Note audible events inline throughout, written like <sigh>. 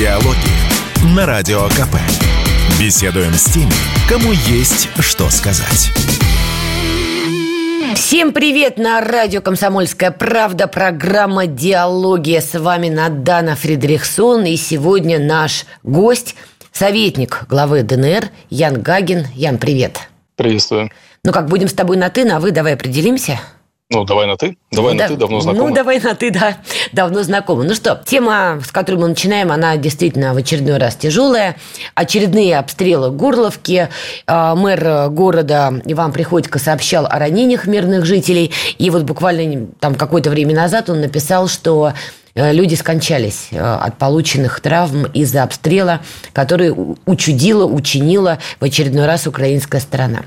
Диалоги на Радио КП. Беседуем с теми, кому есть что сказать. Всем привет на радио «Комсомольская правда», программа «Диалогия». С вами Надана Фридрихсон, и сегодня наш гость, советник главы ДНР Ян Гагин. Ян, привет. Приветствую. Ну как, будем с тобой на «ты», на «вы», давай определимся. Ну, давай на «ты». Давай да, на «ты», давно знакомы. Ну, давай на «ты», да, давно знакомы. Ну что, тема, с которой мы начинаем, она действительно в очередной раз тяжелая. Очередные обстрелы Горловки. А, мэр города Иван Приходько сообщал о ранениях мирных жителей. И вот буквально там какое-то время назад он написал, что э, люди скончались э, от полученных травм из-за обстрела, который учудила, учинила в очередной раз украинская сторона.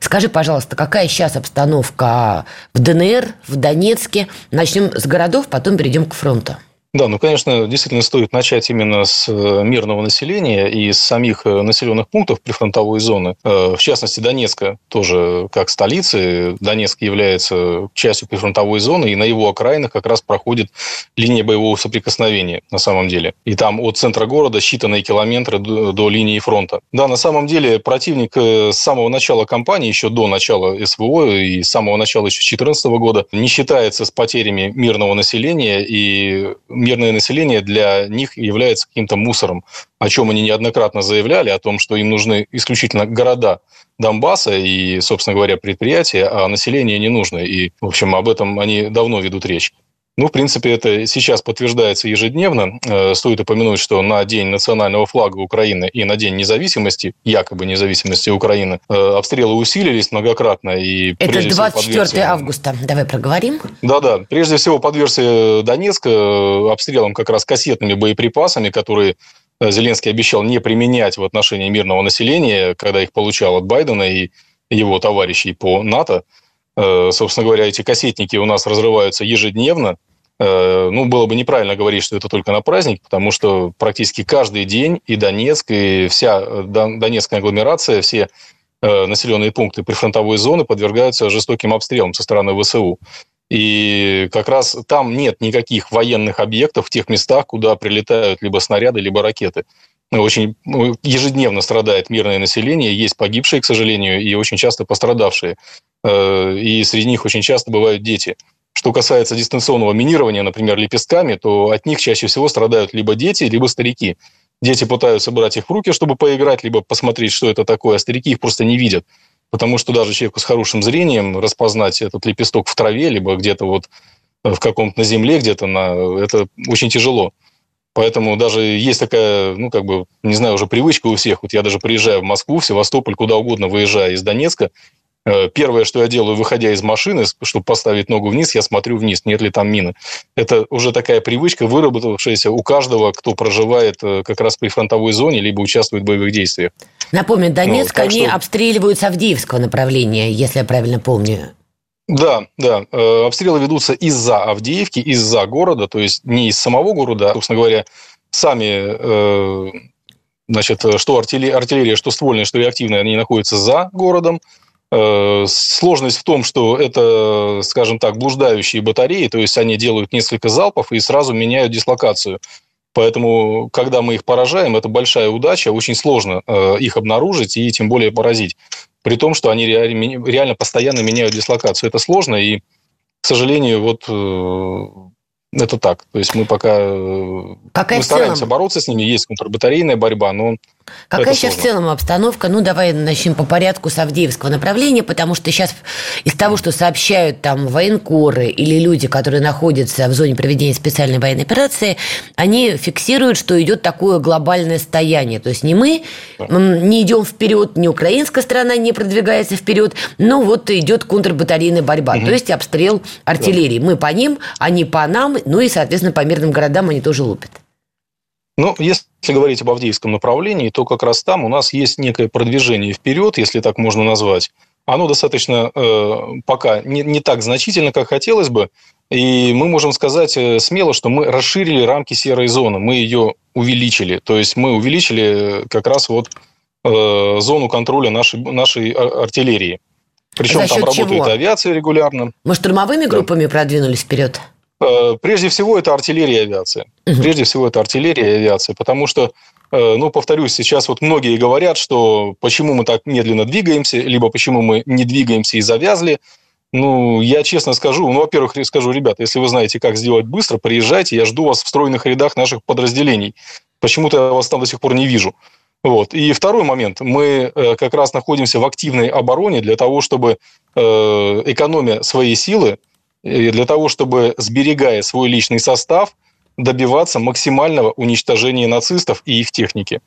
Скажи, пожалуйста, какая сейчас обстановка в ДНР, в Донецке? Начнем с городов, потом перейдем к фронту. Да, ну, конечно, действительно стоит начать именно с э, мирного населения и с самих э, населенных пунктов прифронтовой зоны. Э, в частности, Донецка тоже как столицы. Донецк является частью прифронтовой зоны, и на его окраинах как раз проходит линия боевого соприкосновения на самом деле. И там от центра города считанные километры до линии фронта. Да, на самом деле противник с самого начала кампании, еще до начала СВО и с самого начала еще 2014 года, не считается с потерями мирного населения и мирное население для них является каким-то мусором, о чем они неоднократно заявляли, о том, что им нужны исключительно города Донбасса и, собственно говоря, предприятия, а население не нужно. И, в общем, об этом они давно ведут речь. Ну, в принципе, это сейчас подтверждается ежедневно. Э, стоит упомянуть, что на День национального флага Украины и на День независимости, якобы независимости Украины, э, обстрелы усилились многократно. И, это 24 всего, августа. Давай проговорим. Да-да. Прежде всего, под версией Донецка э, обстрелом как раз кассетными боеприпасами, которые Зеленский обещал не применять в отношении мирного населения, когда их получал от Байдена и его товарищей по НАТО. Э, собственно говоря, эти кассетники у нас разрываются ежедневно. Э, ну, было бы неправильно говорить, что это только на праздник, потому что практически каждый день и Донецк, и вся э, Донецкая агломерация, все населенные пункты прифронтовой зоны подвергаются жестоким обстрелам со стороны ВСУ. И как раз там нет никаких военных объектов в тех местах, куда прилетают либо снаряды, либо ракеты. Очень ну, ежедневно страдает мирное население, есть погибшие, к сожалению, и очень часто пострадавшие. Э, и среди них очень часто бывают дети. Что касается дистанционного минирования, например, лепестками, то от них чаще всего страдают либо дети, либо старики. Дети пытаются брать их в руки, чтобы поиграть, либо посмотреть, что это такое, а старики их просто не видят. Потому что даже человеку с хорошим зрением распознать этот лепесток в траве, либо где-то вот в каком-то на земле, где-то на... Это очень тяжело. Поэтому даже есть такая, ну, как бы, не знаю, уже привычка у всех. Вот я даже приезжаю в Москву, в Севастополь, куда угодно выезжая из Донецка, Э, первое, что я делаю, выходя из машины, чтобы поставить ногу вниз, я смотрю вниз, нет ли там мины. Это уже такая привычка, выработавшаяся у каждого, кто проживает э, как раз при фронтовой зоне, либо участвует в боевых действиях. Напомню, Донецк, ну, они что... обстреливают с Авдеевского направления, если я правильно помню. Да, да. Э, обстрелы ведутся из-за Авдеевки, из-за города, то есть не из самого города, а, собственно говоря, сами значит, что артиллерия, что ствольная, что реактивная, они находятся за городом. Э, сложность в том, что это, скажем так, блуждающие батареи, то есть они делают несколько залпов и сразу меняют дислокацию. Поэтому, когда мы их поражаем, это большая удача, очень сложно э, их обнаружить и тем более поразить. При том, что они реально постоянно меняют дислокацию. Это сложно, и, к сожалению, вот э, это так. То есть мы пока Какая мы стараемся целом? бороться с ними, есть контрбатарейная борьба, но Какая сейчас в целом обстановка? Ну, давай начнем по порядку с Авдеевского направления, потому что сейчас из того, что сообщают там военкоры или люди, которые находятся в зоне проведения специальной военной операции, они фиксируют, что идет такое глобальное стояние. То есть не мы не идем вперед, ни украинская сторона не продвигается вперед, но вот идет контрбатарейная борьба, угу. то есть обстрел артиллерии. Да. Мы по ним, они по нам, ну и, соответственно, по мирным городам они тоже лупят. Ну, если говорить об Авдеевском направлении, то как раз там у нас есть некое продвижение вперед, если так можно назвать. Оно достаточно э, пока не, не так значительно, как хотелось бы. И мы можем сказать э, смело, что мы расширили рамки серой зоны, мы ее увеличили. То есть мы увеличили как раз вот э, зону контроля нашей, нашей артиллерии. Причем там работает чего? авиация регулярно. Мы штурмовыми группами да. продвинулись вперед? Э, прежде всего, это артиллерия и авиация. Прежде всего, это артиллерия и авиация, потому что, э, ну, повторюсь, сейчас вот многие говорят, что почему мы так медленно двигаемся, либо почему мы не двигаемся и завязли. Ну, я честно скажу, ну, во-первых, скажу, ребята, если вы знаете, как сделать быстро, приезжайте, я жду вас в стройных рядах наших подразделений. Почему-то я вас там до сих пор не вижу. Вот. И второй момент. Мы э, как раз находимся в активной обороне для того, чтобы экономия своей силы, для того, чтобы, сберегая свой личный состав, добиваться максимального уничтожения нацистов и их техники.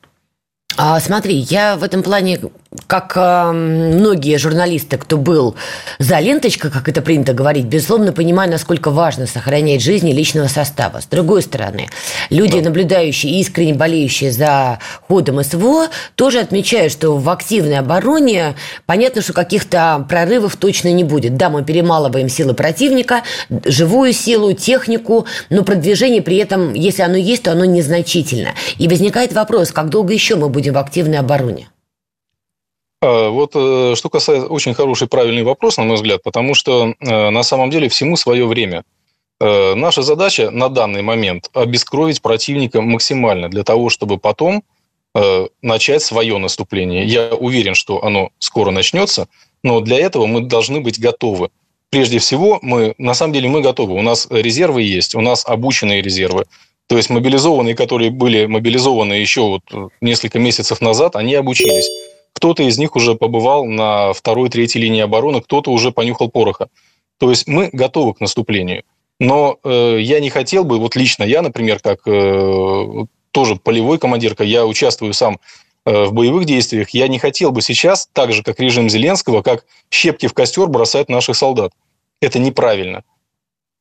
А, смотри, я в этом плане, как э, многие журналисты, кто был за ленточкой, как это принято говорить, безусловно, понимаю, насколько важно сохранять жизни личного состава. С другой стороны, люди, наблюдающие и искренне болеющие за ходом СВО, тоже отмечают, что в активной обороне понятно, что каких-то прорывов точно не будет. Да, мы перемалываем силы противника, живую силу, технику, но продвижение при этом, если оно есть, то оно незначительно. И возникает вопрос, как долго еще мы будем в активной обороне? А, вот э, что касается очень хороший правильный вопрос, на мой взгляд, потому что э, на самом деле всему свое время. Э, наша задача на данный момент обескровить противника максимально для того, чтобы потом начать свое наступление. Я уверен, что оно скоро начнется, но для этого мы должны быть готовы. Прежде всего, мы на самом деле мы готовы. У нас резервы есть, у нас обученные резервы. То есть мобилизованные, которые были мобилизованы еще вот несколько месяцев назад, они обучились. Кто-то из них уже побывал на второй, третьей линии обороны, кто-то уже понюхал пороха. То есть мы готовы к наступлению. Но э, я не хотел бы, вот лично я, например, как э, тоже полевой командирка, я участвую сам э, в боевых действиях, я не хотел бы сейчас, так же, как режим Зеленского, как щепки в костер бросать наших солдат. Это неправильно.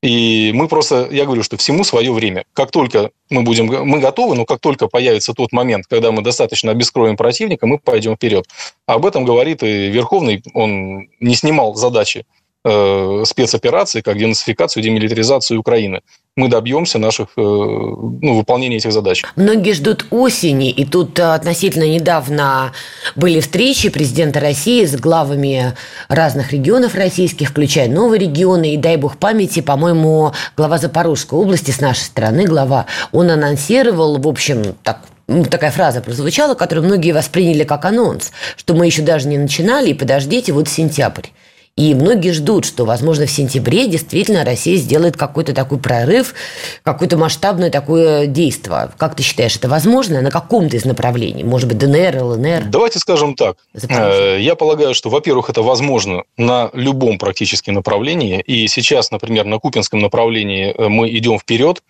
И мы просто, я говорю, что всему свое время. Как только мы будем, мы готовы, но как только появится тот момент, когда мы достаточно обескроем противника, мы пойдем вперед. Об этом говорит и Верховный, он не снимал задачи э, спецоперации, как денацификацию, демилитаризацию Украины. Мы добьемся наших, э, ну, выполнения этих задач. Многие ждут осени, и тут э, относительно недавно были встречи президента России с главами разных регионов российских, включая новые регионы, и дай бог памяти, по-моему, глава Запорожской области с нашей стороны, глава, он анонсировал, в общем, так такая фраза прозвучала, которую многие восприняли как анонс, что мы еще даже не начинали, и подождите, вот сентябрь. И многие ждут, что, возможно, в сентябре действительно Россия сделает какой-то такой прорыв, какое-то масштабное такое действие. Как ты считаешь, это возможно? На каком-то из направлений? Может быть, ДНР, ЛНР? Давайте скажем так. Э, я полагаю, что, во-первых, это возможно на любом практически направлении. И сейчас, например, на Купинском направлении э, мы идем вперед,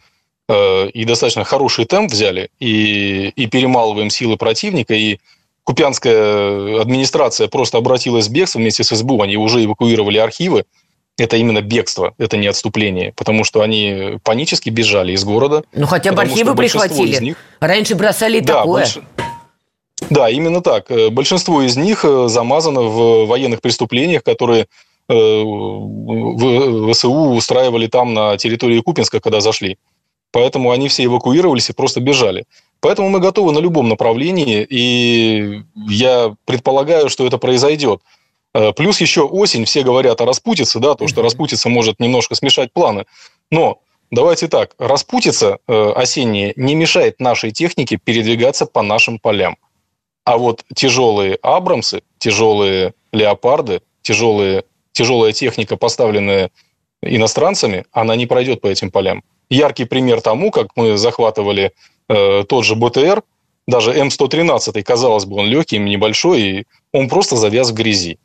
э, и достаточно хороший темп взяли, и, и перемалываем силы противника, и Купянская администрация просто обратилась в бегство вместе с СБУ, они уже эвакуировали архивы. Это именно бегство, это не отступление, потому что они панически бежали из города. Ну, хотя бы архивы прихватили. Них... Раньше бросали да, такое. Больш... Да, именно так. Э, большинство из них э, замазано в военных преступлениях, которые э, в ВСУ устраивали там на территории Купинска, когда зашли. Поэтому они все эвакуировались и просто бежали. Поэтому мы готовы на любом направлении, и я предполагаю, что это произойдет. Э, плюс еще осень, все говорят о распутице, да, то, что распутица может немножко смешать планы. Но давайте так, распутица э, осенняя не мешает нашей технике передвигаться по нашим полям. А вот тяжелые Абрамсы, тяжелые Леопарды, тяжелые, тяжелая техника, поставленная иностранцами, она не пройдет по этим полям. Яркий пример тому, как мы захватывали э, тот же БТР, даже М113, казалось бы, он легкий, небольшой, и он просто завяз в грязи.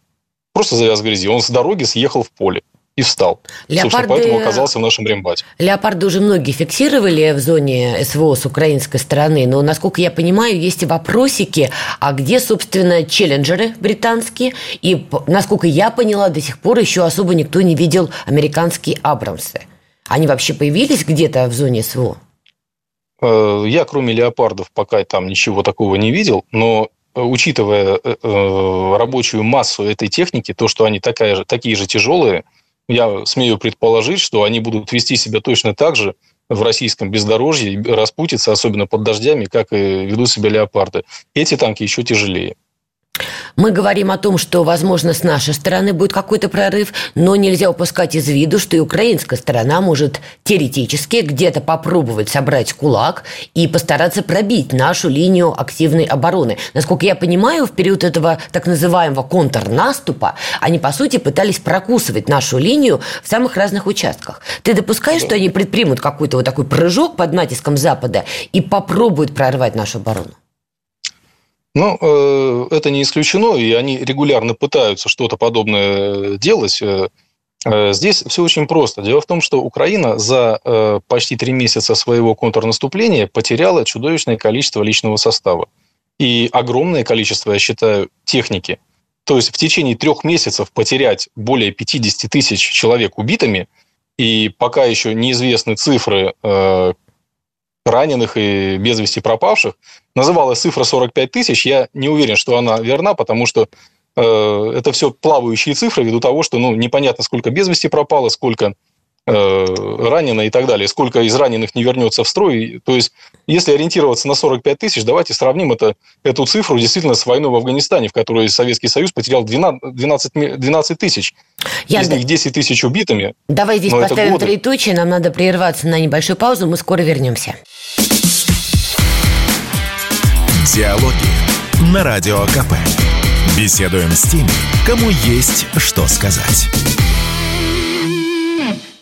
Просто завяз в грязи. Он с дороги съехал в поле и встал. Леопарды... Собственно, поэтому оказался в нашем рембате. Леопарды уже многие фиксировали в зоне СВО с украинской стороны, но, насколько я понимаю, есть и вопросики, а где, собственно, челленджеры британские, и, насколько я поняла, до сих пор еще особо никто не видел американские Абрамсы. Они вообще появились где-то в зоне СВО? Э, я, кроме леопардов, пока там ничего такого не видел, но э, учитывая э, рабочую массу этой техники, то, что они такая же, такие же тяжелые, я смею предположить, что они будут вести себя точно так же в российском бездорожье, распутиться, особенно под дождями, как и ведут себя леопарды. Эти танки еще тяжелее. Мы говорим о том, что, возможно, с нашей стороны будет какой-то прорыв, но нельзя упускать из виду, что и украинская сторона может теоретически где-то попробовать собрать кулак и постараться пробить нашу линию активной обороны. Насколько я понимаю, в период этого так называемого контрнаступа они, по сути, пытались прокусывать нашу линию в самых разных участках. Ты допускаешь, что они предпримут какой-то вот такой прыжок под натиском Запада и попробуют прорвать нашу оборону? Ну, э, это не исключено, и они регулярно пытаются что-то подобное делать. Э, э, здесь все очень просто. Дело в том, что Украина за почти три месяца своего контрнаступления потеряла чудовищное количество личного состава. И огромное количество, я считаю, техники. То есть в течение трех месяцев потерять более 50 тысяч человек убитыми, и пока еще неизвестны цифры, раненых и без вести пропавших. Называлась цифра 45 тысяч. Я не уверен, что она верна, потому что э, это все плавающие цифры ввиду того, что ну, непонятно, сколько без вести пропало, сколько ранено и так далее, сколько из раненых не вернется в строй. То есть, если ориентироваться на 45 тысяч, давайте сравним это, эту цифру действительно с войной в Афганистане, в которой Советский Союз потерял 12, 12, 12 тысяч. Я из них 10 тысяч убитыми. Давай здесь поставим троеточие, нам надо прерваться на небольшую паузу, мы скоро вернемся. Диалоги на Радио КП. Беседуем с теми, кому есть что сказать.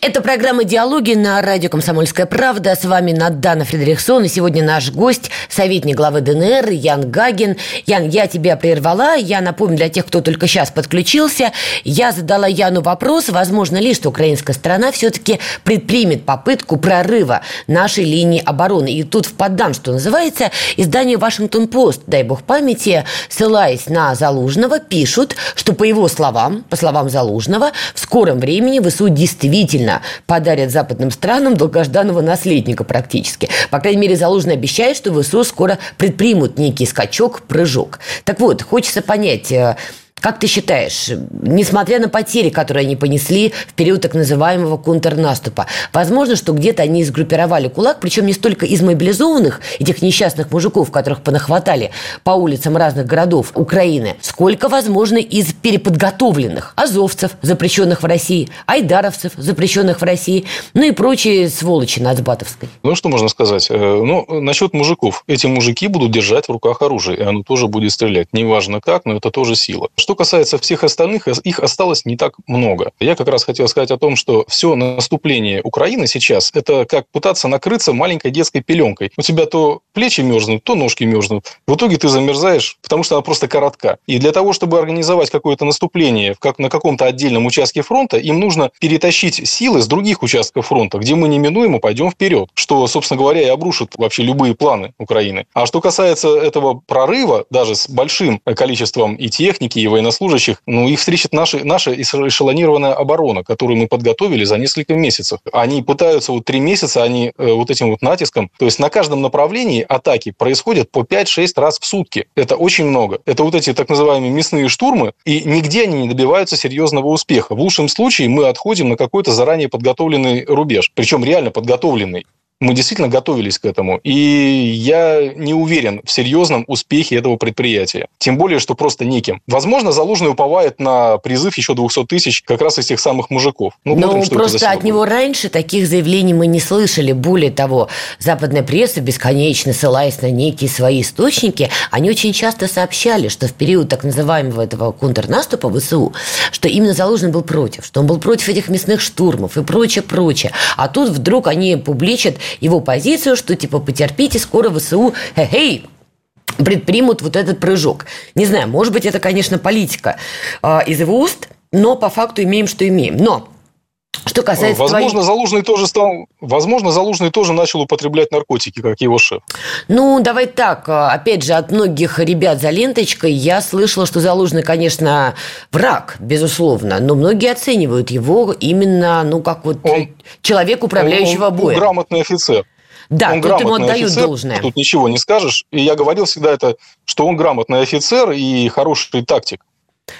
Это программа «Диалоги» на радио «Комсомольская правда». С вами Надана Фредериксон. И сегодня наш гость, советник главы ДНР Ян Гагин. Ян, я тебя прервала. Я напомню для тех, кто только сейчас подключился. Я задала Яну вопрос, возможно ли, что украинская сторона все-таки предпримет попытку прорыва нашей линии обороны. И тут впадам, что называется, издание «Вашингтон-Пост», дай бог памяти, ссылаясь на Залужного, пишут, что по его словам, по словам Залужного, в скором времени ВСУ действительно реально подарят западным странам долгожданного наследника практически. По крайней мере, Залужный обещает, что ВСУ скоро предпримут некий скачок, прыжок. Так вот, хочется понять, э, как ты считаешь, несмотря на потери, которые они понесли в период так называемого контрнаступа, возможно, что где-то они сгруппировали кулак, причем не столько из мобилизованных, этих несчастных мужиков, которых понахватали по улицам разных городов Украины, сколько, возможно, из переподготовленных азовцев, запрещенных в России, айдаровцев, запрещенных в России, ну и прочие сволочи нацбатовской. Ну, что можно сказать? Э, ну, насчет мужиков. Эти мужики будут держать в руках оружие, и оно тоже будет стрелять. Неважно как, но это тоже сила. Что касается всех остальных, их осталось не так много. Я как раз хотел сказать о том, что все наступление Украины сейчас – это как пытаться накрыться маленькой детской пеленкой. У тебя то плечи мерзнут, то ножки мерзнут. В итоге ты замерзаешь, потому что она просто коротка. И для того, чтобы организовать какое-то наступление как на каком-то отдельном участке фронта, им нужно перетащить силы с других участков фронта, где мы неминуемо пойдем вперед, что, собственно говоря, и обрушит вообще любые планы Украины. А что касается этого прорыва, даже с большим количеством и техники, и военнослужащих, ну, их встретит наша, наша эшелонированная оборона, которую мы подготовили за несколько месяцев. Они пытаются вот три месяца, они э, вот этим вот натиском, то есть на каждом направлении атаки происходят по 5-6 раз в сутки. Это очень много. Это вот эти так называемые мясные штурмы, и нигде они не добиваются серьезного успеха. В лучшем случае мы отходим на какой-то заранее подготовленный рубеж, причем реально подготовленный мы действительно готовились к этому. И я не уверен в серьезном успехе этого предприятия. Тем более, что просто неким. Возможно, Залужный уповает на призыв еще 200 тысяч как раз из тех самых мужиков. Ну, Но смотрим, просто от него раньше таких заявлений мы не слышали. Более того, западная пресса, бесконечно ссылаясь на некие свои источники, они очень часто сообщали, что в период так называемого этого контрнаступа ВСУ, что именно Залужный был против, что он был против этих мясных штурмов и прочее, прочее. А тут вдруг они публичат его позицию, что типа потерпите, скоро ВСУ, хе-хей, предпримут вот этот прыжок. Не знаю, может быть, это, конечно, политика э, из его уст, но по факту имеем, что имеем. Но что касается возможно, твоих... Залужный тоже стал, возможно, Залужный тоже начал употреблять наркотики, как его шеф. Ну, давай так. Опять же, от многих ребят за ленточкой я слышала, что Залужный, конечно, враг, безусловно, но многие оценивают его именно, ну, как вот он, человек, управляющего он, он, боем. Он грамотный офицер. Да, он тут ему отдают офицер, должное. Тут ничего не скажешь. И я говорил всегда это, что он грамотный офицер и хороший тактик.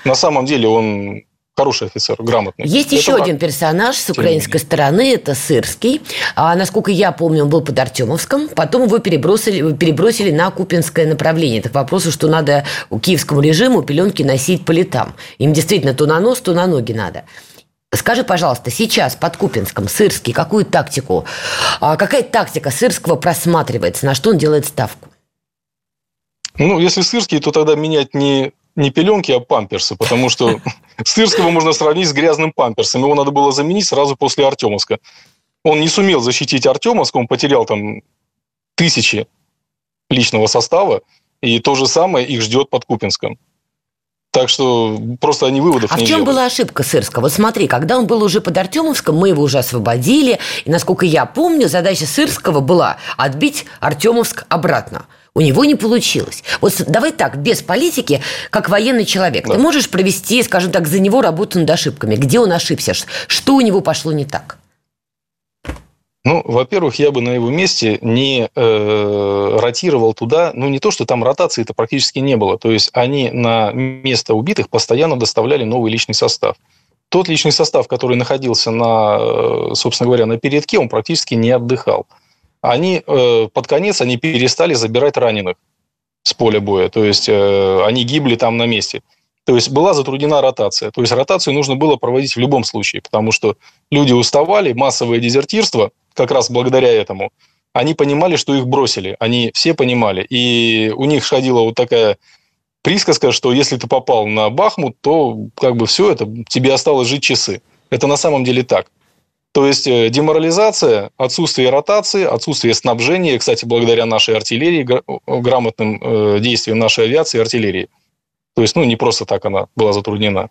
На самом деле он хороший офицер, грамотный. Есть это еще один персонаж с украинской стороны, это Сырский. А, насколько я помню, он был под Артемовском, потом его перебросили, перебросили на Купинское направление. Это к вопросу, что надо у киевскому режиму пеленки носить по летам. Им действительно то на нос, то на ноги надо. Скажи, пожалуйста, сейчас под Купинском Сырский какую тактику, а, какая тактика Сырского просматривается, на что он делает ставку? Ну, если Сырский, то тогда менять не, не пеленки, а памперсы, потому что <laughs> Сырского можно сравнить с грязным памперсом. Его надо было заменить сразу после Артемовска. Он не сумел защитить Артемовск, он потерял там тысячи личного состава, и то же самое их ждет под Купинском. Так что просто они выводов а не в чем делают. была ошибка Сырского? Вот смотри, когда он был уже под Артемовском, мы его уже освободили. И, насколько я помню, задача Сырского была отбить Артемовск обратно. У него не получилось. Вот давай так, без политики, как военный человек, да. ты можешь провести, скажем так, за него работу над ошибками. Где он ошибся? Что у него пошло не так? Ну, во-первых, я бы на его месте не э, ротировал туда, ну, не то, что там ротации-то практически не было. То есть они на место убитых постоянно доставляли новый личный состав. Тот личный состав, который находился на, э, собственно говоря, на передке, он практически не отдыхал. Они э, под конец они перестали забирать раненых с поля боя. То есть э, они гибли там на месте. То есть была затруднена ротация. То есть ротацию нужно было проводить в любом случае, потому что люди уставали, массовое дезертирство, как раз благодаря этому, они понимали, что их бросили. Они все понимали. И у них ходила вот такая присказка, что если ты попал на Бахмут, то как бы все это, тебе осталось жить часы. Это на самом деле так. То есть э, деморализация, отсутствие ротации, отсутствие снабжения, кстати, благодаря нашей артиллерии, грамотным э, действиям нашей авиации и артиллерии. То есть, ну, не просто так она была затруднена.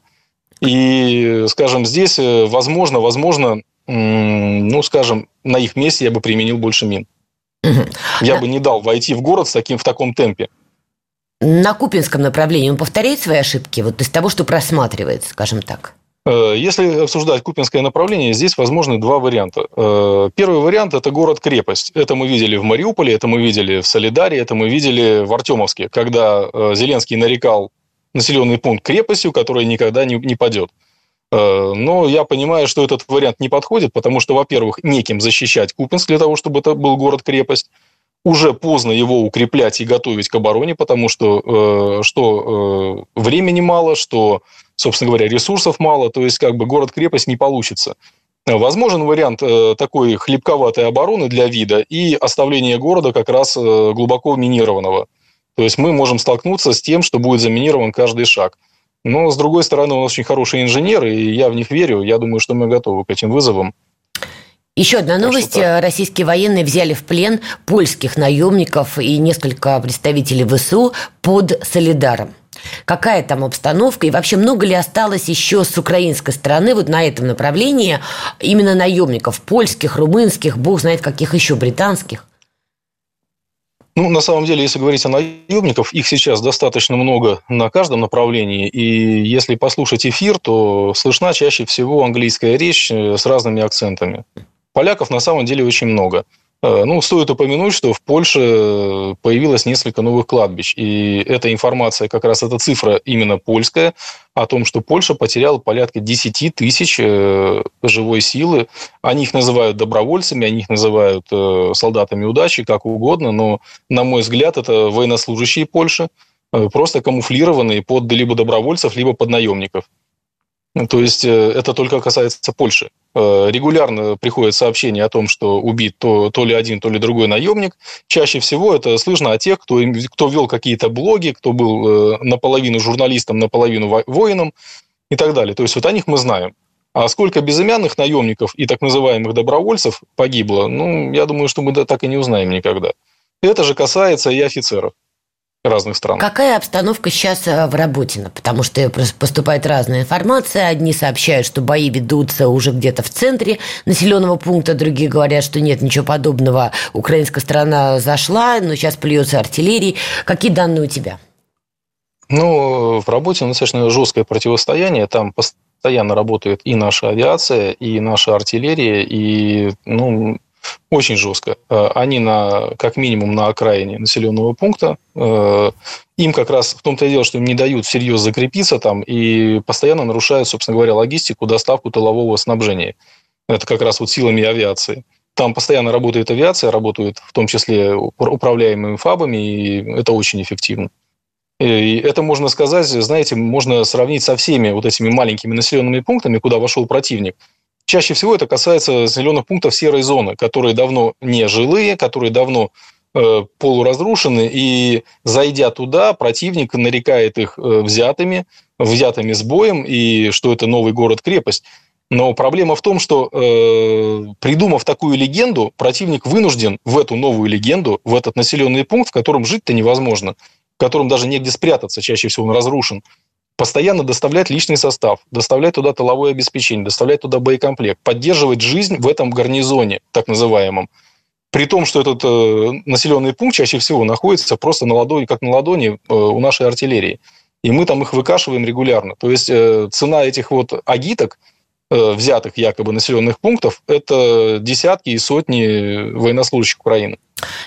И, скажем, здесь, э, возможно, возможно, ну, скажем, на их месте я бы применил больше мин. Я бы не дал войти в город с таким, в таком темпе. На Купинском направлении он повторяет свои ошибки, вот из того, что просматривается, скажем так? Э, если обсуждать Купинское направление, здесь возможны два варианта. Э, первый вариант – это город-крепость. Это мы видели в Мариуполе, это мы видели в Солидаре, это мы видели в Артемовске, когда Зеленский нарекал населенный пункт крепостью, которая никогда не, не падет. Э, но я понимаю, что этот вариант не подходит, потому что, во-первых, неким защищать Купинск для того, чтобы это был город-крепость. Уже поздно его укреплять и готовить к обороне, потому что, э, что э, времени мало, что, собственно говоря, ресурсов мало, то есть как бы город-крепость не получится. Возможен вариант такой хлебковатой обороны для вида и оставление города как раз глубоко минированного. То есть мы можем столкнуться с тем, что будет заминирован каждый шаг. Но, с другой стороны, он очень хороший инженер, и я в них верю. Я думаю, что мы готовы к этим вызовам. Еще одна новость. Российские военные взяли в плен польских наемников и несколько представителей ВСУ под Солидаром. Какая там обстановка и вообще много ли осталось еще с украинской стороны вот на этом направлении именно наемников польских, румынских, бог знает каких еще, британских? Ну, на самом деле, если говорить о наемников, их сейчас достаточно много на каждом направлении. И если послушать эфир, то слышна чаще всего английская речь э, с разными акцентами. Поляков на самом деле очень много. Э, ну, стоит упомянуть, что в Польше появилось несколько новых кладбищ. И эта информация, как раз эта цифра именно польская, о том, что Польша потеряла порядка 10 тысяч э, живой силы. Они их называют добровольцами, они их называют э, солдатами удачи, как угодно. Но, на мой взгляд, это военнослужащие Польши, просто камуфлированные под либо добровольцев, либо под наемников. То есть это только касается Польши. Э, регулярно приходят сообщения о том, что убит то, то ли один, то ли другой наемник. Чаще всего это слышно о тех, кто, кто вел какие-то блоги, кто был э, наполовину журналистом, наполовину воином и так далее. То есть вот о них мы знаем. А сколько безымянных наемников и так называемых добровольцев погибло, ну, я думаю, что мы так и не узнаем никогда. Это же касается и офицеров разных стран. Какая обстановка сейчас э, в Работино? Потому что поступает разная информация. Одни сообщают, что бои ведутся уже где-то в центре населенного пункта, другие говорят, что нет ничего подобного. Украинская страна зашла, но сейчас плюется артиллерии. Какие данные у тебя? Ну, в работе достаточно жесткое противостояние. Там постоянно работает и наша авиация, и наша артиллерия. И, ну, очень жестко. Они на, как минимум на окраине населенного пункта. Им как раз в том-то и дело, что им не дают всерьез закрепиться там и постоянно нарушают, собственно говоря, логистику, доставку тылового снабжения. Это как раз вот силами авиации. Там постоянно работает авиация, работают в том числе управляемыми фабами, и это очень эффективно. И это можно сказать, знаете, можно сравнить со всеми вот этими маленькими населенными пунктами, куда вошел противник. Чаще всего это касается населенных пунктов серой зоны, которые давно не жилые, которые давно э, полуразрушены, и зайдя туда, противник нарекает их э, взятыми, взятыми с боем, и что это новый город-крепость. Но проблема в том, что э, придумав такую легенду, противник вынужден в эту новую легенду, в этот населенный пункт, в котором жить-то невозможно, в котором даже негде спрятаться, чаще всего он разрушен, постоянно доставлять личный состав, доставлять туда тыловое обеспечение, доставлять туда боекомплект, поддерживать жизнь в этом гарнизоне, так называемом. При том, что этот э, населенный пункт чаще всего находится просто на ладони, как на ладони э, у нашей артиллерии. И мы там их выкашиваем регулярно. То есть э, цена этих вот агиток – взятых якобы населенных пунктов, это десятки и сотни военнослужащих Украины.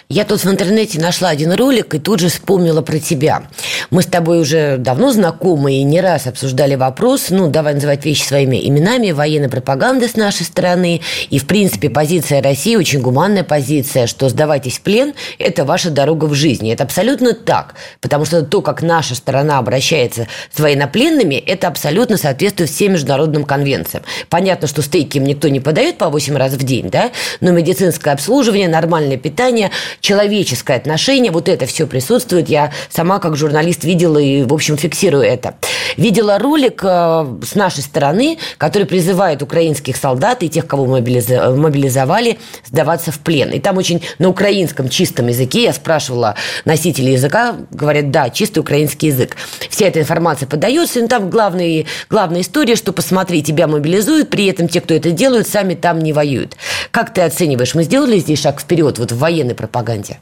Я тут в интернете нашла один ролик и тут же вспомнила про тебя. Мы с тобой уже давно знакомы и не раз обсуждали вопрос, ну, давай называть вещи своими именами, военной пропаганды с нашей стороны. И, в принципе, позиция России очень гуманная позиция, что сдавайтесь в плен – это ваша дорога в жизни. Это абсолютно так, потому что то, как наша сторона обращается с военнопленными, это абсолютно соответствует всем международным конвенциям. Понятно, что стейки им никто не подает по 8 раз в день, да, но медицинское обслуживание, нормальное питание, человеческое отношение, вот это все присутствует. Я сама как журналист видела и, в общем, фиксирую это. Видела ролик э, с нашей стороны, который призывает украинских солдат и тех, кого мобилизовали, сдаваться в плен. И там очень на украинском чистом языке я спрашивала носителей языка, говорят, да, чистый украинский язык. Вся эта информация подается, и там главная, главная история, что посмотри, тебя мобилизуют, при этом те, кто это делают, сами там не воюют. Как ты оцениваешь, мы сделали здесь шаг вперед вот в военной пропаганде?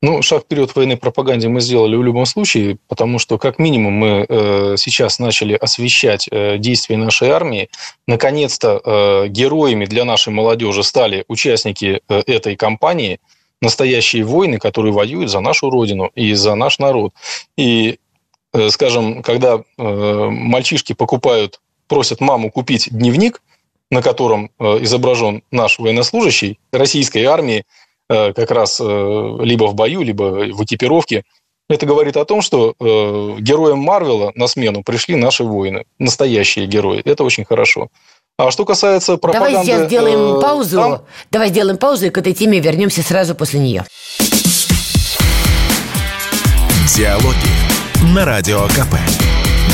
Ну, шаг вперед в военной пропаганде мы сделали в любом случае, потому что, как минимум, мы э, сейчас начали освещать э, действия нашей армии. Наконец-то э, героями для нашей молодежи стали участники э, этой кампании, настоящие воины, которые воюют за нашу родину и за наш народ. И, э, скажем, когда э, мальчишки покупают, просят маму купить дневник, на котором э, изображен наш военнослужащий российской армии, Э, как раз э, либо в бою, либо в экипировке. Это говорит о том, что э, героям Марвела на смену пришли наши воины, настоящие герои. Это очень хорошо. А что касается пропаганды... Давай сейчас сделаем паузу. Там... Давай сделаем паузу и к этой теме вернемся сразу после нее. Диалоги на Радио КП.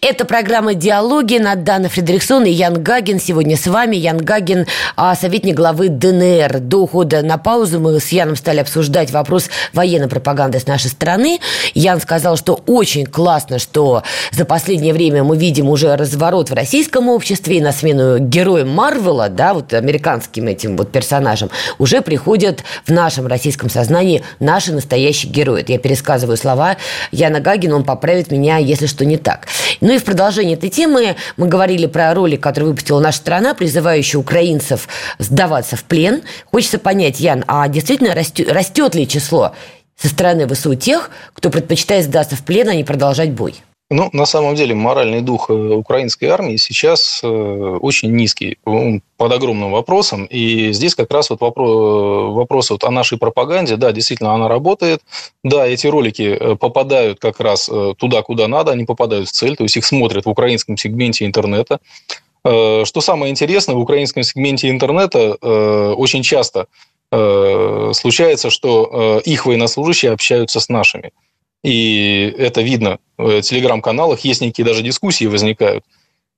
Это программа «Диалоги» над Дана Фредериксон и Ян Гагин. Сегодня с вами Ян Гагин, а, советник главы ДНР. До ухода на паузу мы с Яном стали обсуждать вопрос военной пропаганды с нашей стороны. Ян сказал, что очень классно, что за последнее время мы видим уже разворот в российском обществе, и на смену героям Марвела, да, вот американским этим вот персонажам, уже приходят в нашем российском сознании наши настоящие герои. Это я пересказываю слова Яна Гагина, он поправит меня, если что не так. Ну и в продолжение этой темы мы говорили про ролик, который выпустила наша страна, призывающий украинцев сдаваться в плен. Хочется понять, Ян, а действительно растет, растет ли число со стороны ВСУ тех, кто предпочитает сдаться в плен, а не продолжать бой? Ну, на самом деле, моральный дух э, украинской армии сейчас э, очень низкий, под огромным вопросом. И здесь как раз вот вопрос, вопрос вот о нашей пропаганде. Да, действительно, она работает. Да, эти ролики э, попадают как раз туда, куда надо, они попадают в цель, то есть их смотрят в украинском сегменте интернета. Что самое интересное, в украинском сегменте интернета очень часто случается, что их военнослужащие общаются с нашими. И это видно в телеграм-каналах, есть некие даже дискуссии возникают.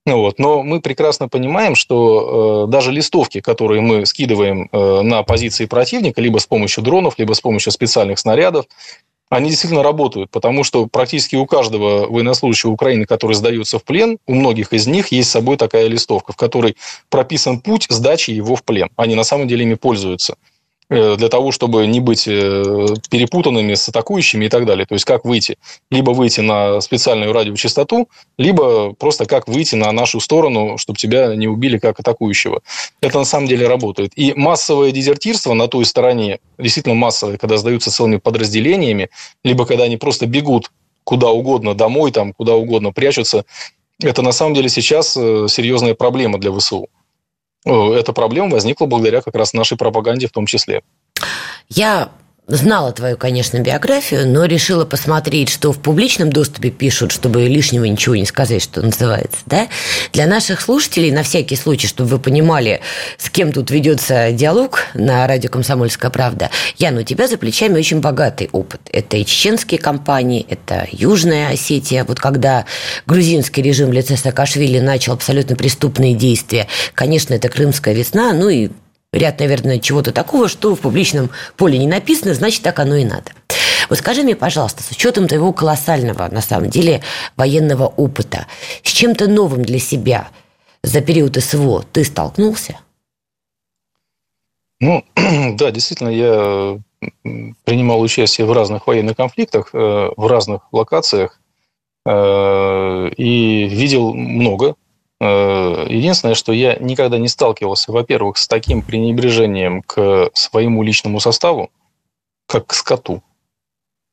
Ну вот. Но мы прекрасно понимаем, что э, даже листовки, которые мы скидываем э, на позиции противника, либо с помощью дронов, либо с помощью специальных снарядов, они действительно работают, потому что практически у каждого военнослужащего Украины, который сдается в плен, у многих из них есть с собой такая листовка, в которой прописан путь сдачи его в плен. Они на самом деле ими пользуются. Э, для того, чтобы не быть э, перепутанными с атакующими и так далее. То есть, как выйти? Либо выйти на специальную радиочастоту, либо просто как выйти на нашу сторону, чтобы тебя не убили как атакующего. Это на самом деле работает. И массовое дезертирство на той стороне, действительно массовое, когда сдаются целыми подразделениями, либо когда они просто бегут куда угодно домой, там, куда угодно прячутся, это на самом деле сейчас э, серьезная проблема для ВСУ. Э, эта проблема возникла благодаря как раз нашей пропаганде в том числе. Я знала твою, конечно, биографию, но решила посмотреть, что в публичном доступе пишут, чтобы лишнего ничего не сказать, что называется. Да? Для наших слушателей, на всякий случай, чтобы вы понимали, с кем тут ведется диалог на радио «Комсомольская правда», Яна, у тебя за плечами очень богатый опыт. Это и чеченские компании, это Южная Осетия. Вот когда грузинский режим в лице Саакашвили начал абсолютно преступные действия, конечно, это Крымская весна, ну и ряд, наверное, чего-то такого, что в публичном поле не написано, значит, так оно и надо. Вот скажи мне, пожалуйста, с учетом твоего колоссального, на самом деле, военного опыта, с чем-то новым для себя за период СВО ты столкнулся? Ну, <clears throat> да, действительно, я принимал участие в разных военных конфликтах, э, в разных локациях, э, и видел много единственное, что я никогда не сталкивался, во-первых, с таким пренебрежением к своему личному составу, как к скоту.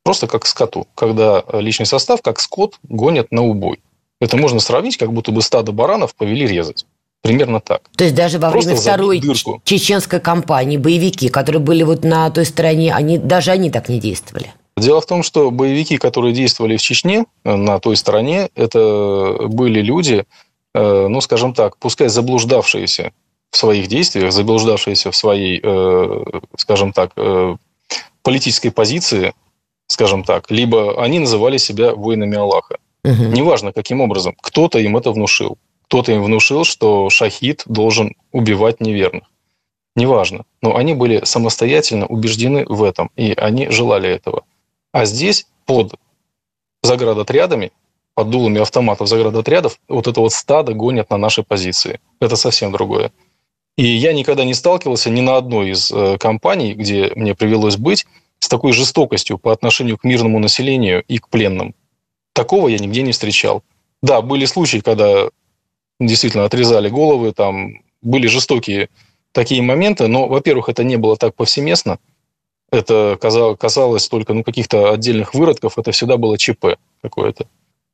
Просто как к скоту. Когда личный состав, как скот, гонят на убой. Это можно сравнить, как будто бы стадо баранов повели резать. Примерно так. То есть даже во Просто время второй дырку. чеченской кампании боевики, которые были вот на той стороне, они, даже они так не действовали? Дело в том, что боевики, которые действовали в Чечне, э, на той стороне, это были люди, Э, ну, скажем так, пускай заблуждавшиеся в своих действиях, заблуждавшиеся в своей, э, скажем так, э, политической позиции, скажем так, либо они называли себя воинами Аллаха. Угу. Неважно, каким образом, кто-то им это внушил. Кто-то им внушил, что шахид должен убивать неверных. Неважно. Но они были самостоятельно убеждены в этом, и они желали этого. А здесь под заградотрядами под дулами автоматов заградотрядов вот это вот стадо гонят на наши позиции. Это совсем другое. И я никогда не сталкивался ни на одной из э, компаний, где мне привелось быть, с такой жестокостью по отношению к мирному населению и к пленным. Такого я нигде не встречал. Да, были случаи, когда действительно отрезали головы, там были жестокие такие моменты, но, во-первых, это не было так повсеместно, это казалось только ну, каких-то отдельных выродков, это всегда было ЧП какое-то.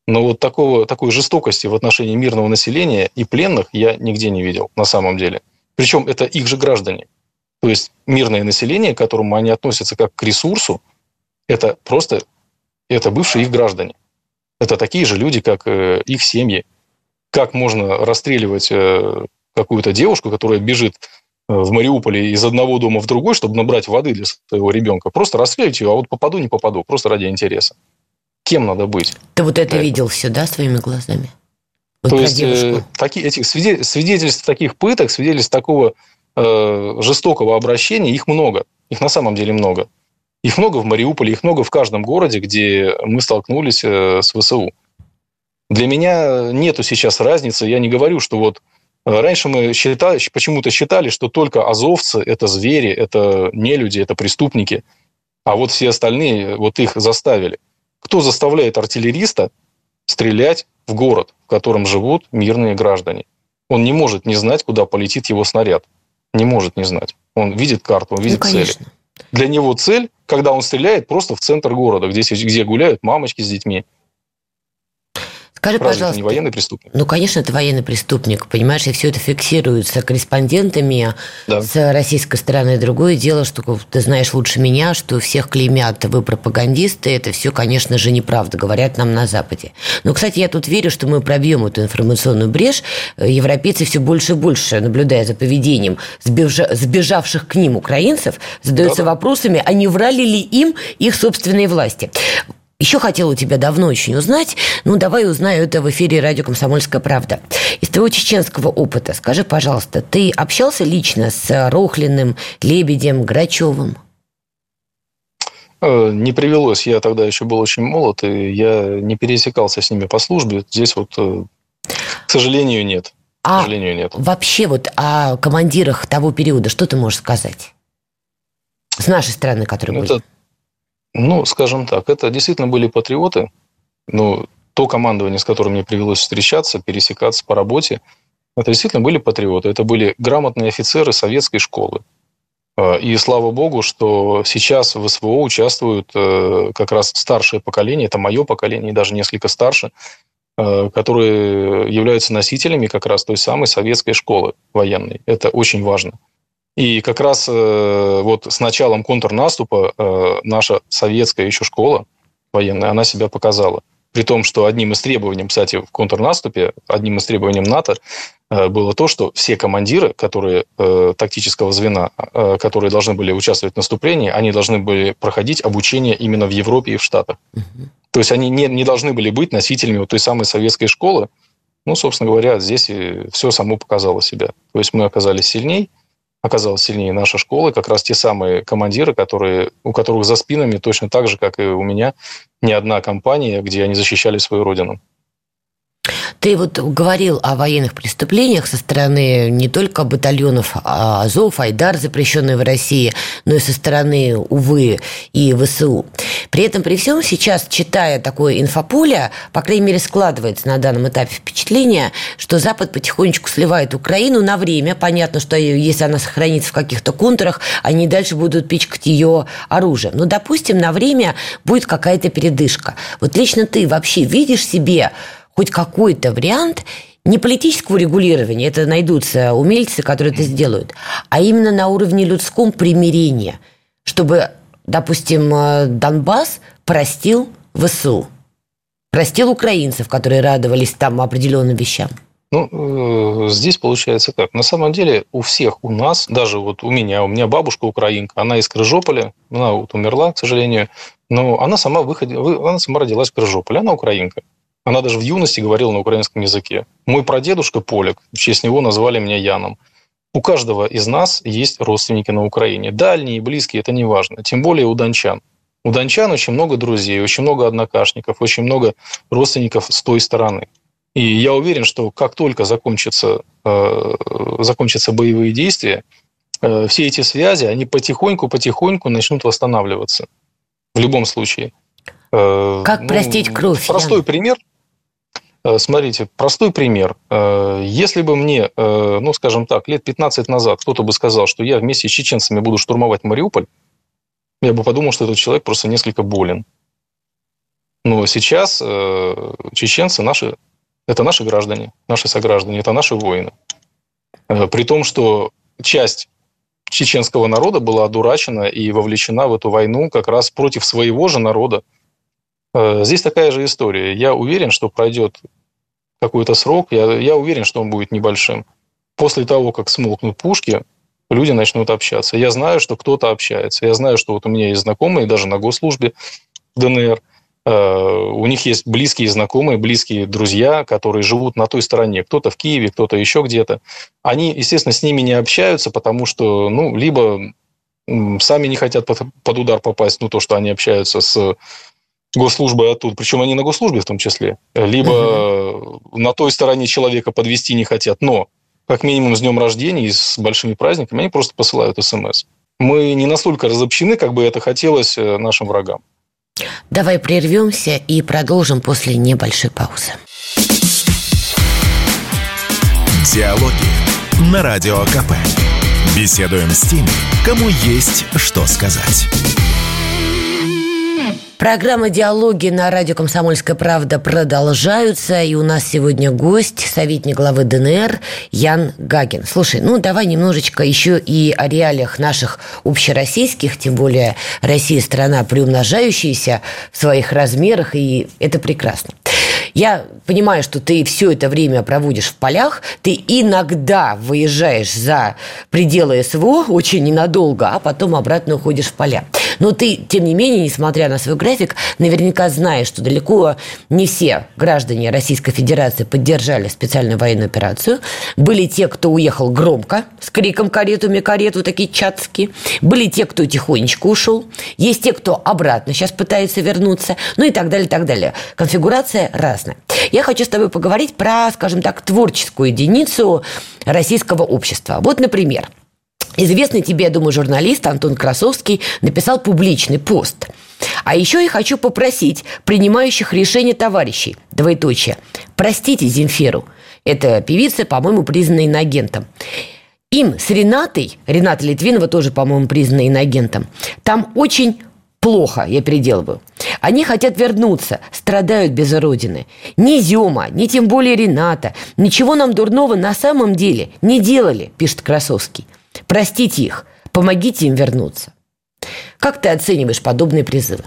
Но вот такого, такой жестокости в отношении мирного населения и пленных я нигде не видел на самом деле. Причем это их же граждане. То есть мирное население, к которому они относятся как к ресурсу, это просто это бывшие их граждане. Это такие же люди, как э, их семьи. Как можно расстреливать э, какую-то девушку, которая бежит э, в Мариуполе из одного дома в другой, чтобы набрать воды для своего ребенка. Просто расстрелить ее, а вот попаду, не попаду, просто ради интереса кем надо быть. Ты вот это видел все, да, своими глазами? Вот То есть э, такие, этих свидетельств таких пыток, свидетельств такого э, жестокого обращения, их много. Их на самом деле много. Их много в Мариуполе, их много в каждом городе, где мы столкнулись э, с ВСУ. Для меня нету сейчас разницы. Я не говорю, что вот э, раньше мы считали, почему-то считали, что только азовцы – это звери, это не люди, это преступники. А вот все остальные, вот их заставили – кто заставляет артиллериста стрелять в город, в котором живут мирные граждане? Он не может не знать, куда полетит его снаряд. Не может не знать. Он видит карту, он видит ну, цели. Для него цель, когда он стреляет, просто в центр города, где, где гуляют мамочки с детьми. Скажи, Разве пожалуйста. Это не военный преступник? Ну, конечно, это военный преступник, понимаешь, и все это фиксируется корреспондентами да. с российской стороны. Другое дело, что ты знаешь лучше меня, что всех клеймят, вы пропагандисты, это все, конечно же, неправда, говорят нам на Западе. Но, кстати, я тут верю, что мы пробьем эту информационную брешь. Европейцы все больше и больше, наблюдая за поведением сбежавших к ним украинцев, задаются да. вопросами, а не врали ли им их собственные власти. Еще хотела тебя давно очень узнать, ну давай узнаю это в эфире радио «Комсомольская правда». Из твоего чеченского опыта скажи, пожалуйста, ты общался лично с Рохлиным, Лебедем, Грачевым? Э, не привелось. Я тогда еще был очень молод, и я не пересекался с ними по службе. Здесь вот, э, к сожалению, нет. А к сожалению, нет. вообще вот о командирах того периода что ты можешь сказать? С нашей стороны, которые это, были? Ну, скажем так, это действительно были патриоты. Ну, то командование, с которым мне привелось встречаться, пересекаться по работе, это действительно были патриоты. Это были грамотные офицеры советской школы. А, и слава богу, что сейчас в СВО участвуют э, как раз старшее поколение, это мое поколение, и даже несколько старше, э, которые являются носителями как раз той самой советской школы военной. Это очень важно. И как раз э, вот с началом контрнаступа наша советская еще школа военная, она себя показала. При том, что одним из требований, кстати, в контрнаступе, одним из требований НАТО э, было то, что все командиры, которые э, тактического звена, э, которые должны были участвовать в наступлении, они должны были проходить обучение именно в Европе и в Штатах. Угу. То есть они не, не должны были быть носителями вот той самой советской школы. Ну, собственно говоря, здесь все само показало себя. То есть мы оказались сильней, оказалась сильнее наша школа, как раз те самые командиры, которые, у которых за спинами точно так же, как и у меня, не одна компания, где они защищали свою родину. Ты вот говорил о военных преступлениях со стороны не только батальонов Азов, Айдар, запрещенные в России, но и со стороны, увы, и ВСУ. При этом, при всем, сейчас, читая такое инфополе, по крайней мере, складывается на данном этапе впечатление, что Запад потихонечку сливает Украину на время. Понятно, что если она сохранится в каких-то контурах, они дальше будут пичкать ее оружием. Но, допустим, на время будет какая-то передышка. Вот лично ты вообще видишь себе хоть какой-то вариант не политического регулирования, это найдутся умельцы, которые это сделают, а именно на уровне людском примирения, чтобы, допустим, э, Донбасс простил ВСУ, простил украинцев, которые радовались там определенным вещам. Ну, э, здесь получается как. На самом деле у всех у нас, даже вот у меня, у меня бабушка украинка, она из Крыжополя, она вот умерла, к сожалению, но она сама, выходила, она сама родилась в Крыжополе, она украинка. Она даже в юности говорила на украинском языке. Мой прадедушка Поляк, в честь него назвали меня Яном. У каждого из нас есть родственники на Украине. Дальние, близкие, это не важно. Тем более у дончан. У дончан очень много друзей, очень много однокашников, очень много родственников с той стороны. И я уверен, что как только закончатся, э, закончатся боевые действия, э, все эти связи, они потихоньку-потихоньку начнут восстанавливаться. В любом случае. Э, как ну, простить кровь? Простой Ян? пример – смотрите, простой пример. Э, если бы мне, э, ну, скажем так, лет 15 назад кто-то бы сказал, что я вместе с чеченцами буду штурмовать Мариуполь, я бы подумал, что этот человек просто несколько болен. Но сейчас чеченцы наши, это наши граждане, наши сограждане, это наши воины. При том, что часть чеченского народа была одурачена и вовлечена в эту войну как раз против своего же народа, Э, здесь такая же история. Я уверен, что пройдет какой-то срок, я, я уверен, что он будет небольшим. После того, как смолкнут пушки, люди начнут общаться. Я знаю, что кто-то общается. Я знаю, что вот у меня есть знакомые, даже на госслужбе в ДНР, э, у них есть близкие знакомые, близкие друзья, которые живут на той стороне. Кто-то в Киеве, кто-то еще где-то. Они, естественно, с ними не общаются, потому что, ну, либо сами не хотят под удар попасть, ну, то, что они общаются с госслужбы оттуда, причем они на госслужбе в том числе, либо угу. на той стороне человека подвести не хотят, но как минимум с днем рождения и с большими праздниками они просто посылают смс. Мы не настолько разобщены, как бы это хотелось э, нашим врагам. Давай прервемся и продолжим после небольшой паузы. Диалоги на Радио КП. Беседуем с теми, кому есть что сказать. Программа «Диалоги» на радио «Комсомольская правда» продолжаются. И у нас сегодня гость, советник главы ДНР Ян Гагин. Слушай, ну давай немножечко еще и о реалиях наших общероссийских, тем более Россия страна приумножающаяся в своих размерах, и это прекрасно. Я понимаю, что ты все это время проводишь в полях, ты иногда выезжаешь за пределы СВО очень ненадолго, а потом обратно уходишь в поля. Но ты, тем не менее, несмотря на свой график, наверняка знаешь, что далеко не все граждане Российской Федерации поддержали специальную военную операцию. Были те, кто уехал громко, с криком «карету, мне карету», такие чатские. Были те, кто тихонечко ушел. Есть те, кто обратно сейчас пытается вернуться. Ну и так далее, так далее. Конфигурация разная. Я хочу с тобой поговорить про, скажем так, творческую единицу российского общества. Вот, например, Известный тебе, я думаю, журналист Антон Красовский написал публичный пост. А еще я хочу попросить принимающих решения товарищей, двоеточие, простите Земфиру, это певица, по-моему, признанная иноагентом. Им с Ренатой, Рената Литвинова тоже, по-моему, признана иноагентом, там очень плохо, я переделываю. Они хотят вернуться, страдают без родины. Ни Зема, ни тем более Рената, ничего нам дурного на самом деле не делали, пишет Красовский. Простите их, помогите им вернуться. Как ты оцениваешь подобные призывы?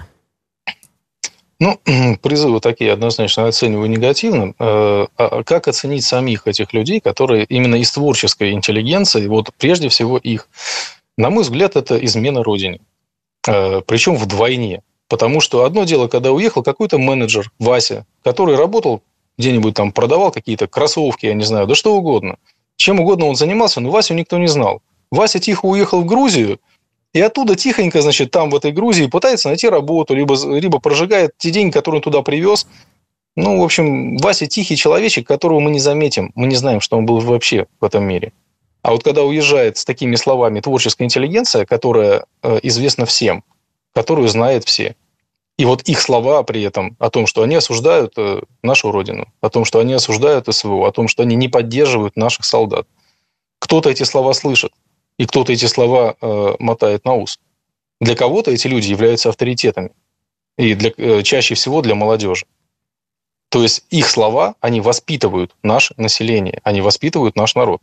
Ну, <clears throat> призывы такие однозначно оцениваю негативно. Э, а как оценить самих этих людей, которые именно из творческой интеллигенции, вот прежде всего их? На мой взгляд, это измена Родине. Э, Причем вдвойне. Потому что одно дело, когда уехал какой-то менеджер, Вася, который работал где-нибудь там, продавал какие-то кроссовки, я не знаю, да что угодно. Чем угодно он занимался, но Васю никто не знал. Вася тихо уехал в Грузию, и оттуда тихонько, значит, там, в этой Грузии, пытается найти работу, либо, либо прожигает те деньги, которые он туда привез. Ну, в общем, Вася тихий человечек, которого мы не заметим. Мы не знаем, что он был вообще в этом мире. А вот когда уезжает с такими словами творческая интеллигенция, которая э, известна всем, которую знают все, и вот их слова при этом о том, что они осуждают э, нашу Родину, о том, что они осуждают СВО, о том, что они не поддерживают наших солдат. Кто-то эти слова слышит, и кто-то эти слова э, мотает на ус. Для кого-то эти люди являются авторитетами, и для, э, чаще всего для молодежи. То есть их слова, они воспитывают наше население, они воспитывают наш народ.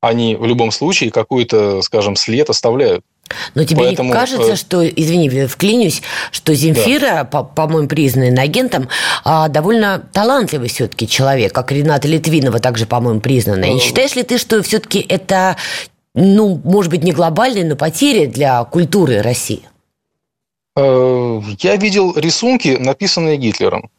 Они в любом случае какой-то, скажем, след оставляют. Но тебе Поэтому, не кажется, э, что, извини, вклинюсь, что Земфира, да. по-моему, признанный агентом, а, довольно талантливый все-таки человек, как Рената Литвинова также, по-моему, признанная. И э, считаешь ли ты, что все-таки это ну, может быть, не глобальные, но потери для культуры России? Э, я видел рисунки, написанные Гитлером.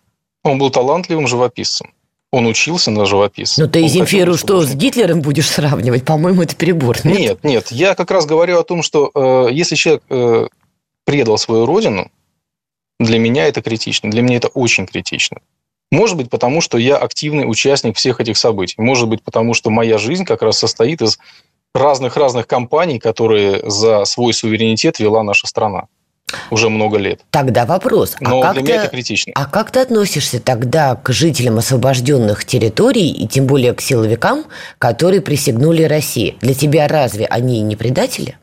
Он был талантливым живописцем. Он учился на живописца. Ну, ты Земфиру что, с Гитлером будешь сравнивать? По-моему, это перебор. Нет? нет, нет. Я как раз говорю о том, что э, если человек э, предал свою родину, для меня это критично. Для меня это очень критично. Может быть, потому что я активный участник всех этих событий. Может быть, потому что моя жизнь как раз состоит из разных-разных компаний, которые за свой суверенитет вела наша страна уже много лет. Тогда вопрос. А Но а как для ты, меня это критично. А как ты относишься тогда к жителям освобожденных территорий и тем более к силовикам, которые присягнули России? Для тебя разве они не предатели?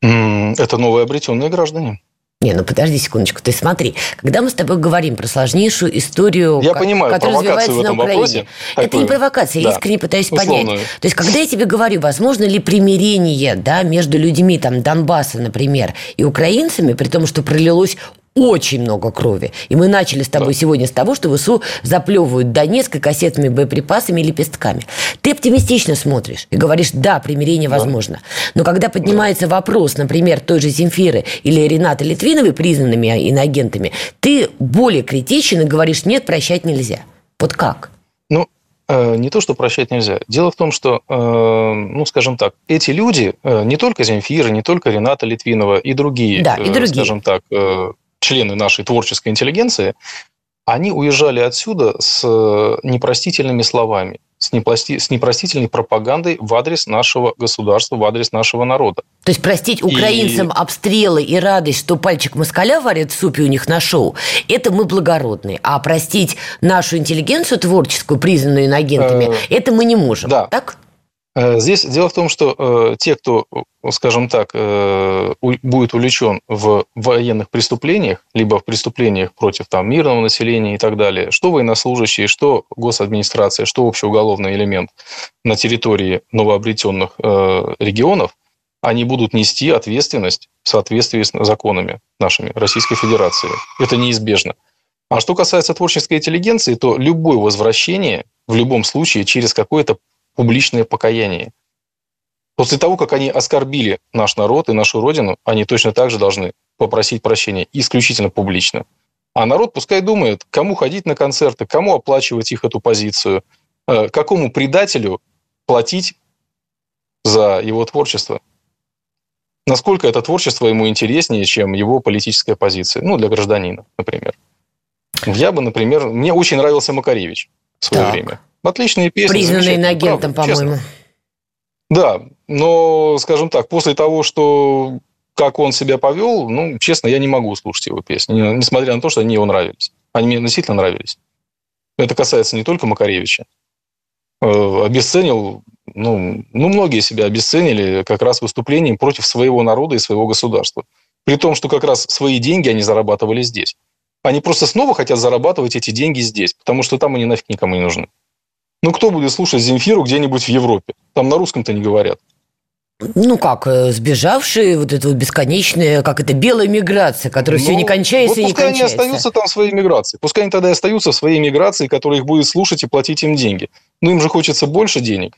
Это новые обретенные граждане. Не, ну подожди секундочку, ты смотри, когда мы с тобой говорим про сложнейшую историю, я понимаю, которая развивается на Украине, вопросе, это такую, не провокация, да, я искренне пытаюсь условную. понять. То есть, когда я тебе говорю, возможно ли примирение да, между людьми там, Донбасса, например, и украинцами, при том, что пролилось очень много крови. И мы начали с тобой да. сегодня с того, что ВСУ заплевывают Донецк кассетами, боеприпасами и лепестками. Ты оптимистично смотришь и говоришь, да, примирение да. возможно. Но когда поднимается да. вопрос, например, той же Земфиры или Рената Литвиновой, признанными иноагентами, ты более критичен и говоришь, нет, прощать нельзя. Вот как? Ну, э, не то, что прощать нельзя. Дело в том, что, э, ну, скажем так, эти люди, э, не только Земфира, не только Рената Литвинова и другие, да, и другие. скажем так, члены нашей творческой интеллигенции, они уезжали отсюда с э, непростительными словами, с, непрости, с непростительной пропагандой в адрес нашего государства, в адрес нашего народа. То есть простить украинцам и... обстрелы и радость, что пальчик москаля варят в супе у них на шоу, это мы благородные. А простить нашу интеллигенцию творческую, признанную инагентами, э... это мы не можем. Да. Так? Э, здесь дело в том, что э, те, кто, скажем так, э, будет увлечен в военных преступлениях, либо в преступлениях против там, мирного населения и так далее, что военнослужащие, что госадминистрация, что общеуголовный элемент на территории новообретенных регионов, они будут нести ответственность в соответствии с законами нашими Российской Федерации. Это неизбежно. А что касается творческой интеллигенции, то любое возвращение в любом случае через какое-то публичное покаяние. После того, как они оскорбили наш народ и нашу родину, они точно так же должны попросить прощения исключительно публично. А народ пускай думает, кому ходить на концерты, кому оплачивать их эту позицию, э, какому предателю платить за его творчество. Насколько это творчество ему интереснее, чем его политическая позиция. Ну, для гражданина, например. Я бы, например, мне очень нравился Макаревич в свое так. время. Отличные песни. Признанный иноагентом, по-моему. Да, но, скажем так, после того, что как он себя повел, ну, честно, я не могу слушать его песни, несмотря на то, что они его нравились. Они мне действительно нравились. Это касается не только Макаревича. Э, обесценил, ну, ну, многие себя обесценили как раз выступлением против своего народа и своего государства. При том, что как раз свои деньги они зарабатывали здесь. Они просто снова хотят зарабатывать эти деньги здесь, потому что там они нафиг никому не нужны. Ну, кто будет слушать Земфиру где-нибудь в Европе? Там на русском-то не говорят. Ну как, э, сбежавшие, вот это вот бесконечная, как это, белая миграция, которая ну, все не кончается вот и не кончается. Пускай они остаются там в своей миграции. Пускай они тогда остаются в своей миграции, которая их будет слушать и платить им деньги. Но им же хочется больше денег.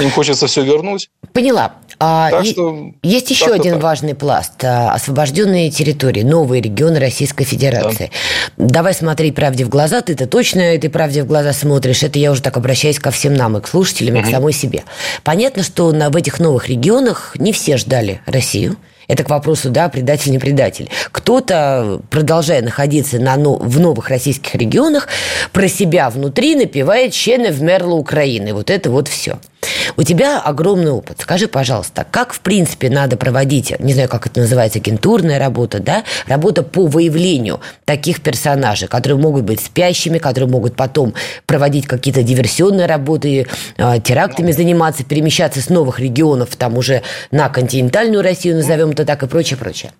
Им хочется все вернуть. Поняла. А, так что, есть еще один так. важный пласт. А, освобожденные территории, новые регионы Российской Федерации. Да. Давай смотреть правде в глаза. Ты-то точно этой правде в глаза смотришь. Это я уже так обращаюсь ко всем нам, и к слушателям, и к самой себе. Понятно, что на, в этих новых регионах не все ждали Россию. Это к вопросу, да, предатель, не предатель. Кто-то, продолжая находиться на, в новых российских регионах, про себя внутри напевает «Щены вмерла Украины». Вот это вот все. У тебя огромный опыт. Скажи, пожалуйста, как, в принципе, надо проводить, не знаю, как это называется, агентурная работа, да, работа по выявлению таких персонажей, которые могут быть спящими, которые могут потом проводить какие-то диверсионные работы, э, терактами заниматься, перемещаться с новых регионов там уже на континентальную Россию, назовем это так, и прочее, прочее.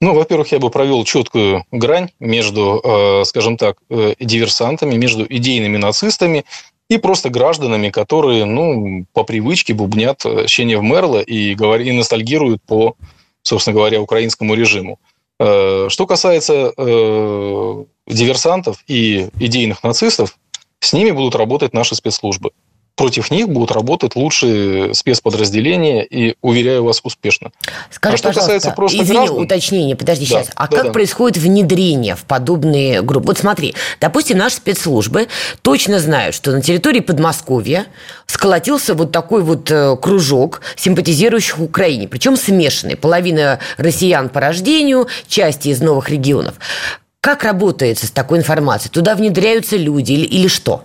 Ну, во-первых, я бы провел четкую грань между, э, скажем так, э, диверсантами, между идейными нацистами и просто гражданами, которые, ну, по привычке бубнят в Мерла и, говори, и ностальгируют по, собственно говоря, украинскому режиму. Э, что касается э, диверсантов и идейных нацистов, с ними будут работать наши спецслужбы против них будут работать лучшие спецподразделения, и, уверяю вас, успешно. Скажи, а что касается просто извини, граждан... уточнение, подожди да, сейчас. А да, как да. происходит внедрение в подобные группы? Вот смотри, допустим, наши спецслужбы точно знают, что на территории Подмосковья сколотился вот такой вот э, кружок симпатизирующих Украине, причем смешанный. Половина россиян по рождению, части из новых регионов. Как работается с такой информацией? Туда внедряются люди или, или что?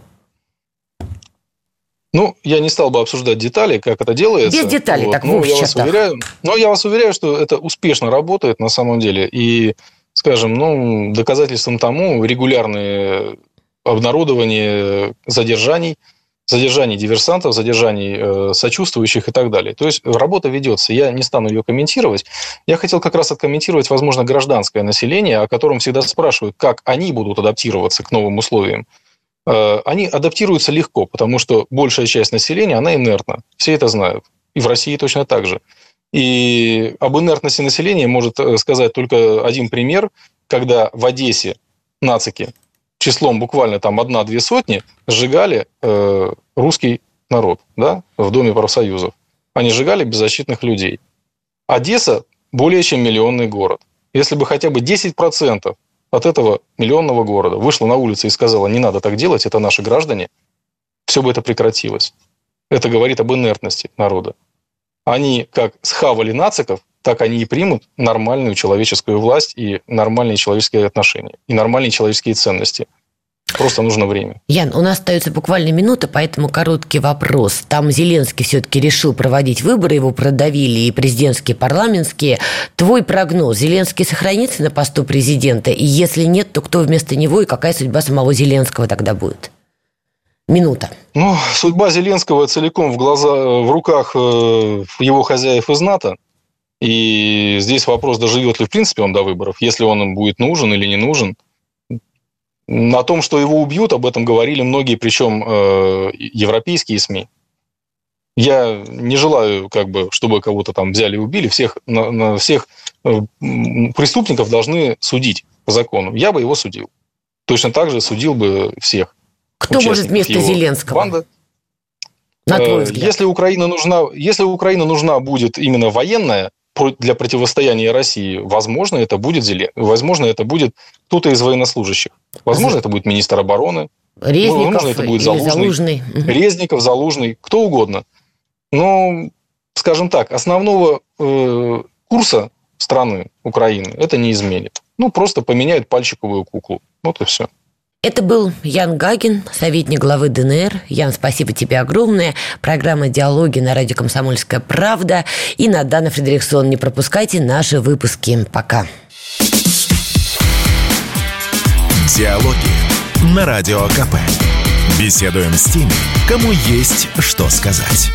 Ну, я не стал бы обсуждать детали, как это делается. Без деталей, вот. так но я вас уверяю, Но я вас уверяю, что это успешно работает на самом деле. И, скажем, ну, доказательством тому регулярные обнародование задержаний, задержаний диверсантов, задержаний э, сочувствующих и так далее. То есть работа ведется. Я не стану ее комментировать. Я хотел как раз откомментировать, возможно, гражданское население, о котором всегда спрашивают, как они будут адаптироваться к новым условиям. Э, они адаптируются легко, потому что большая часть населения, она инертна. Все это знают. И в России точно так же. И об инертности населения может э, сказать только один пример, когда в Одессе нацики числом буквально там одна-две сотни сжигали э, русский народ да, в Доме профсоюзов. Они сжигали беззащитных людей. Одесса более чем миллионный город. Если бы хотя бы 10% от этого миллионного города вышла на улицу и сказала, не надо так делать, это наши граждане, все бы это прекратилось. Это говорит об инертности народа. Они как схавали нациков, так они и примут нормальную человеческую власть и нормальные человеческие отношения, и нормальные человеческие ценности – Просто нужно время. Ян, у нас остается буквально минута, поэтому короткий вопрос. Там Зеленский все-таки решил проводить выборы, его продавили и президентские, и парламентские. Твой прогноз, Зеленский сохранится на посту президента? И если нет, то кто вместо него и какая судьба самого Зеленского тогда будет? Минута. Ну, судьба Зеленского целиком в, глаза, в руках э, его хозяев из НАТО. И здесь вопрос, доживет ли в принципе он до выборов, если он им будет нужен или не нужен – о том, что его убьют, об этом говорили многие, причем э, европейские СМИ. Я не желаю, как бы, чтобы кого-то там взяли и убили. Всех, на, на всех э, преступников должны судить по закону. Я бы его судил. Точно так же судил бы всех. Кто может вместо Зеленского? Банда. На твой э, взгляд. Если Украина нужна, если Украина нужна будет именно военная, для противостояния России, возможно, это будет Зелен... возможно, это будет кто-то из военнослужащих. Возможно, это будет министр обороны. Резников возможно, это будет Залужный. Залужный. Резников, Залужный, кто угодно. Но, скажем так, основного э, курса страны Украины это не изменит. Ну, просто поменяют пальчиковую куклу. Вот и все. Это был Ян Гагин, советник главы ДНР. Ян, спасибо тебе огромное. Программа «Диалоги» на радио «Комсомольская правда». И Надана Фредериксон. Не пропускайте наши выпуски. Пока. Диалоги на Радио КП. Беседуем с теми, кому есть что сказать.